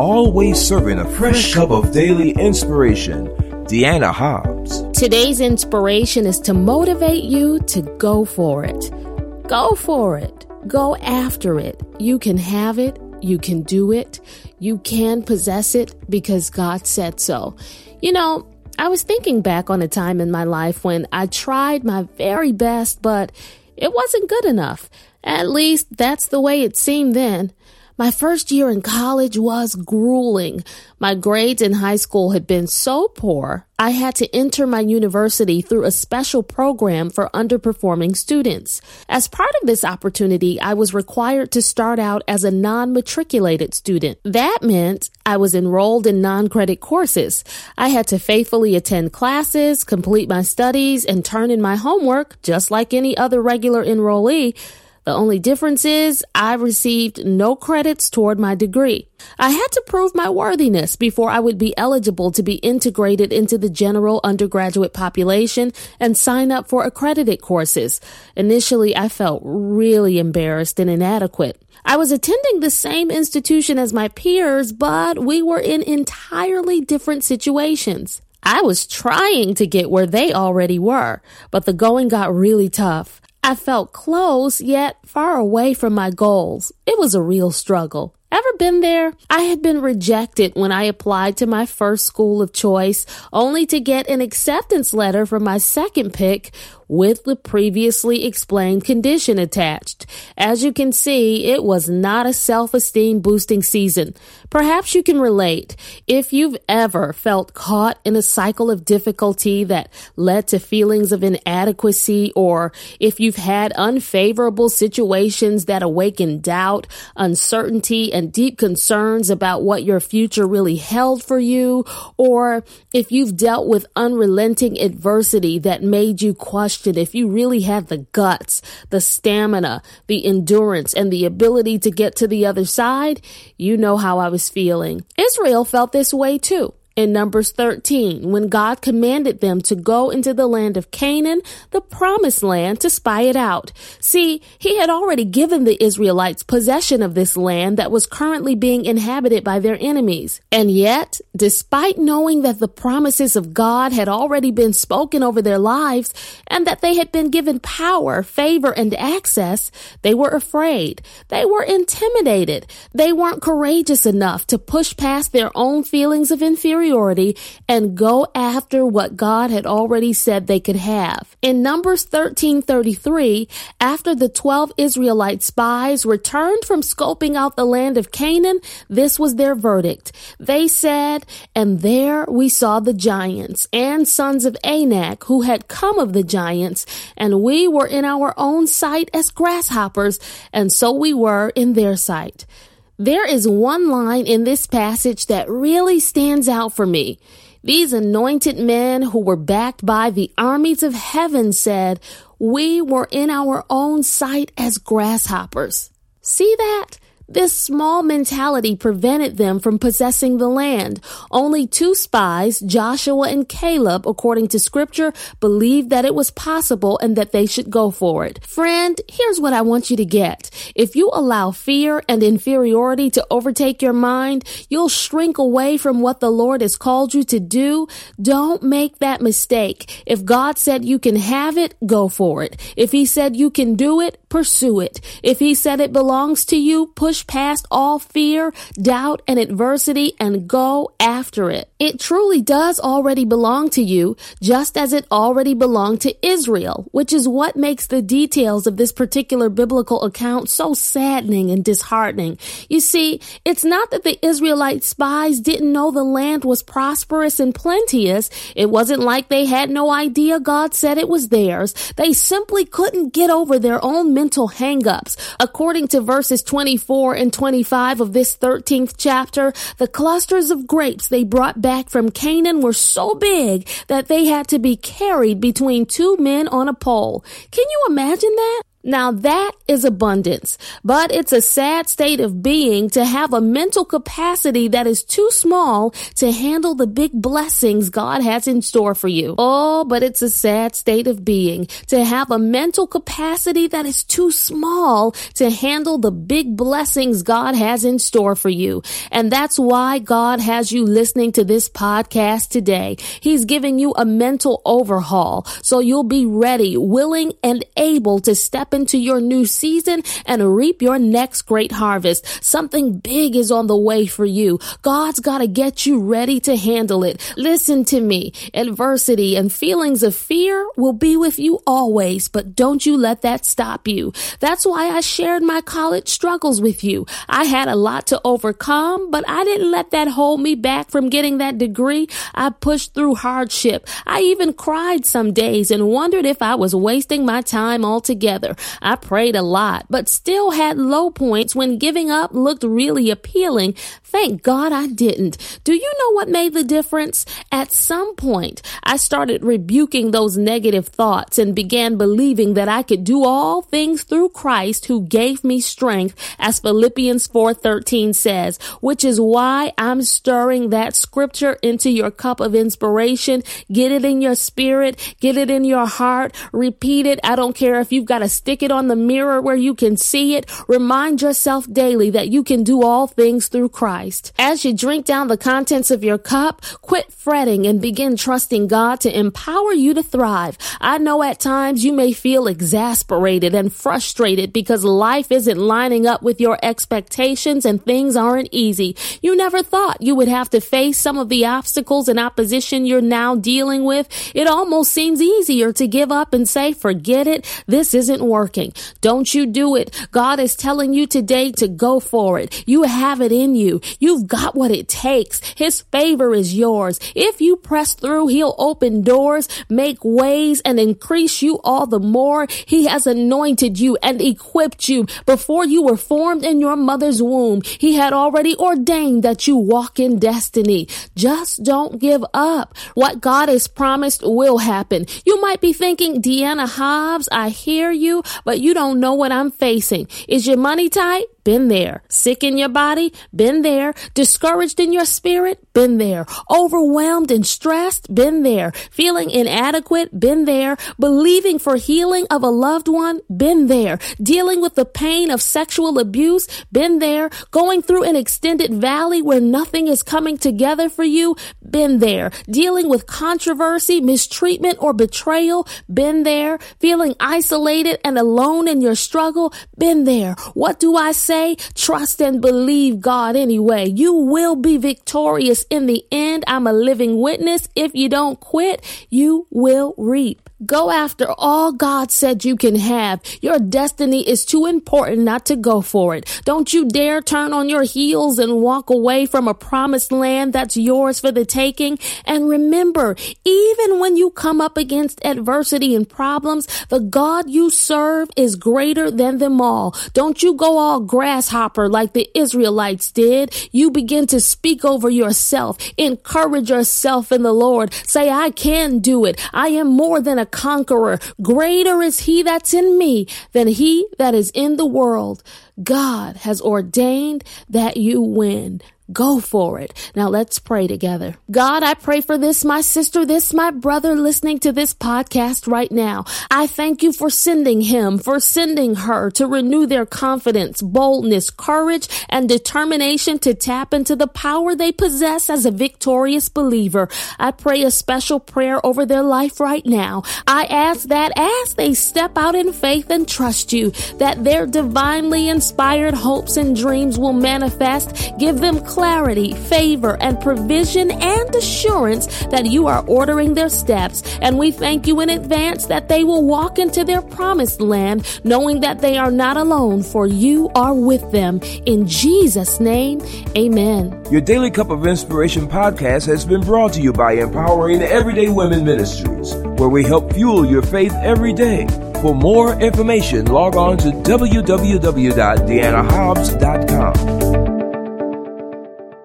always serving a fresh cup of daily inspiration. Deanna Hobbs. Today's inspiration is to motivate you to go for it. Go for it. Go after it. You can have it. You can do it. You can possess it because God said so. You know, I was thinking back on a time in my life when I tried my very best, but it wasn't good enough. At least that's the way it seemed then. My first year in college was grueling. My grades in high school had been so poor, I had to enter my university through a special program for underperforming students. As part of this opportunity, I was required to start out as a non-matriculated student. That meant I was enrolled in non-credit courses. I had to faithfully attend classes, complete my studies, and turn in my homework just like any other regular enrollee. The only difference is I received no credits toward my degree. I had to prove my worthiness before I would be eligible to be integrated into the general undergraduate population and sign up for accredited courses. Initially, I felt really embarrassed and inadequate. I was attending the same institution as my peers, but we were in entirely different situations. I was trying to get where they already were, but the going got really tough. I felt close, yet far away from my goals. It was a real struggle. Ever been there? I had been rejected when I applied to my first school of choice, only to get an acceptance letter from my second pick with the previously explained condition attached. As you can see, it was not a self-esteem boosting season. Perhaps you can relate. If you've ever felt caught in a cycle of difficulty that led to feelings of inadequacy, or if you've had unfavorable situations that awaken doubt, uncertainty, and deep concerns about what your future really held for you, or if you've dealt with unrelenting adversity that made you question if you really had the guts, the stamina, the endurance, and the ability to get to the other side, you know how I was feeling. Israel felt this way too in Numbers 13 when God commanded them to go into the land of Canaan, the promised land, to spy it out. See, he had already given the Israelites possession of this land that was currently being inhabited by their enemies. And yet, despite knowing that the promises of God had already been spoken over their lives and that they had been given power, favor, and access, they were afraid. They were intimidated. They weren't courageous enough to push past their own feelings of inferiority and go after what God had already said they could have. In Numbers 13:33, after the 12 Israelite spies returned from scoping out the land of Canaan, this was their verdict. They said, "And there we saw the giants and sons of Anak who had come of the giants, and we were in our own sight as grasshoppers, and so we were in their sight." There is one line in this passage that really stands out for me. These anointed men who were backed by the armies of heaven said, we were in our own sight as grasshoppers. See that? This small mentality prevented them from possessing the land. Only two spies, Joshua and Caleb, according to scripture, believed that it was possible and that they should go for it. Friend, here's what I want you to get. If you allow fear and inferiority to overtake your mind, you'll shrink away from what the Lord has called you to do. Don't make that mistake. If God said you can have it, go for it. If He said you can do it, pursue it. If He said it belongs to you, push push past all fear, doubt, and adversity and go after it. It truly does already belong to you, just as it already belonged to Israel, which is what makes the details of this particular biblical account so saddening and disheartening. You see, it's not that the Israelite spies didn't know the land was prosperous and plenteous. It wasn't like they had no idea God said it was theirs. They simply couldn't get over their own mental hangups. According to verses 24 24 and 25 of this 13th chapter, the clusters of grapes they brought back from Canaan were so big that they had to be carried between two men on a pole. Can you imagine that? Now that is abundance, but it's a sad state of being to have a mental capacity that is too small to handle the big blessings God has in store for you. Oh, but it's a sad state of being to have a mental capacity that is too small to handle the big blessings God has in store for you. And that's why God has you listening to this podcast today. He's giving you a mental overhaul so you'll be ready, willing, and able to step step into your new season and reap your next great harvest. Something big is on the way for you. God's got to get you ready to handle it. Listen to me. Adversity and feelings of fear will be with you always, but don't you let that stop you. That's why I shared my college struggles with you. I had a lot to overcome, but I didn't let that hold me back from getting that degree. I pushed through hardship. I even cried some days and wondered if I was wasting my time altogether. I prayed a lot, but still had low points when giving up looked really appealing. Thank God I didn't. Do you know what made the difference? At some point, I started rebuking those negative thoughts and began believing that I could do all things through Christ who gave me strength, as Philippians 4:13 says, which is why I'm stirring that scripture into your cup of inspiration. Get it in your spirit, get it in your heart, repeat it. I don't care if you've got a Stick it on the mirror where you can see it. Remind yourself daily that you can do all things through Christ. As you drink down the contents of your cup, quit fretting and begin trusting God to empower you to thrive. I know at times you may feel exasperated and frustrated because life isn't lining up with your expectations and things aren't easy. You never thought you would have to face some of the obstacles and opposition you're now dealing with. It almost seems easier to give up and say, forget it. This isn't working. Don't you do it. God is telling you today to go for it. You have it in you. You've got what it takes. His favor is yours. If you press through, he'll open doors, make ways, and increase you all the more. He has anointed you and equipped you before you were formed in your mother's womb. He had already ordained that you walk in destiny. Just don't give up. What God has promised will happen. You might be thinking, Deanna Hobbs, I hear you, but you don't know what I'm facing. Is your money tight? Been there. Sick in your body? Been there. Discouraged in your spirit? Been there. Overwhelmed and stressed? Been there. Feeling inadequate? Been there. Believing for healing of a loved one? Been there. Dealing with the pain of sexual abuse? Been there. Going through an extended valley where nothing is coming together for you? Been there. Dealing with controversy, mistreatment, or betrayal? Been there. Feeling isolated and alone in your struggle? Been there. What do I say? Say, trust and believe God anyway. You will be victorious in the end. I'm a living witness. If you don't quit, you will reap. Go after all God said you can have. Your destiny is too important not to go for it. Don't you dare turn on your heels and walk away from a promised land that's yours for the taking. And remember, even when you come up against adversity and problems, the God you serve is greater than them all. Don't you go all grasshopper like the Israelites did. You begin to speak over yourself. Encourage yourself in the Lord. Say, I can do it. I am more than a conqueror. Greater is he that's in me than he that is in the world. God has ordained that you win. Go for it. Now let's pray together. God, I pray for this, my sister, this, my brother listening to this podcast right now. I thank you for sending him, for sending her to renew their confidence, boldness, courage, and determination to tap into the power they possess as a victorious believer. I pray a special prayer over their life right now. I ask that as they step out in faith and trust you, that their divinely inspired hopes and dreams will manifest. Give them clarity clarity, favor, and provision and assurance that you are ordering their steps. And we thank you in advance that they will walk into their promised land knowing that they are not alone, for you are with them. In Jesus' name, amen. Your Daily Cup of Inspiration podcast has been brought to you by Empowering Everyday Women Ministries, where we help fuel your faith every day. For more information, log on to www.deannahobbs.com.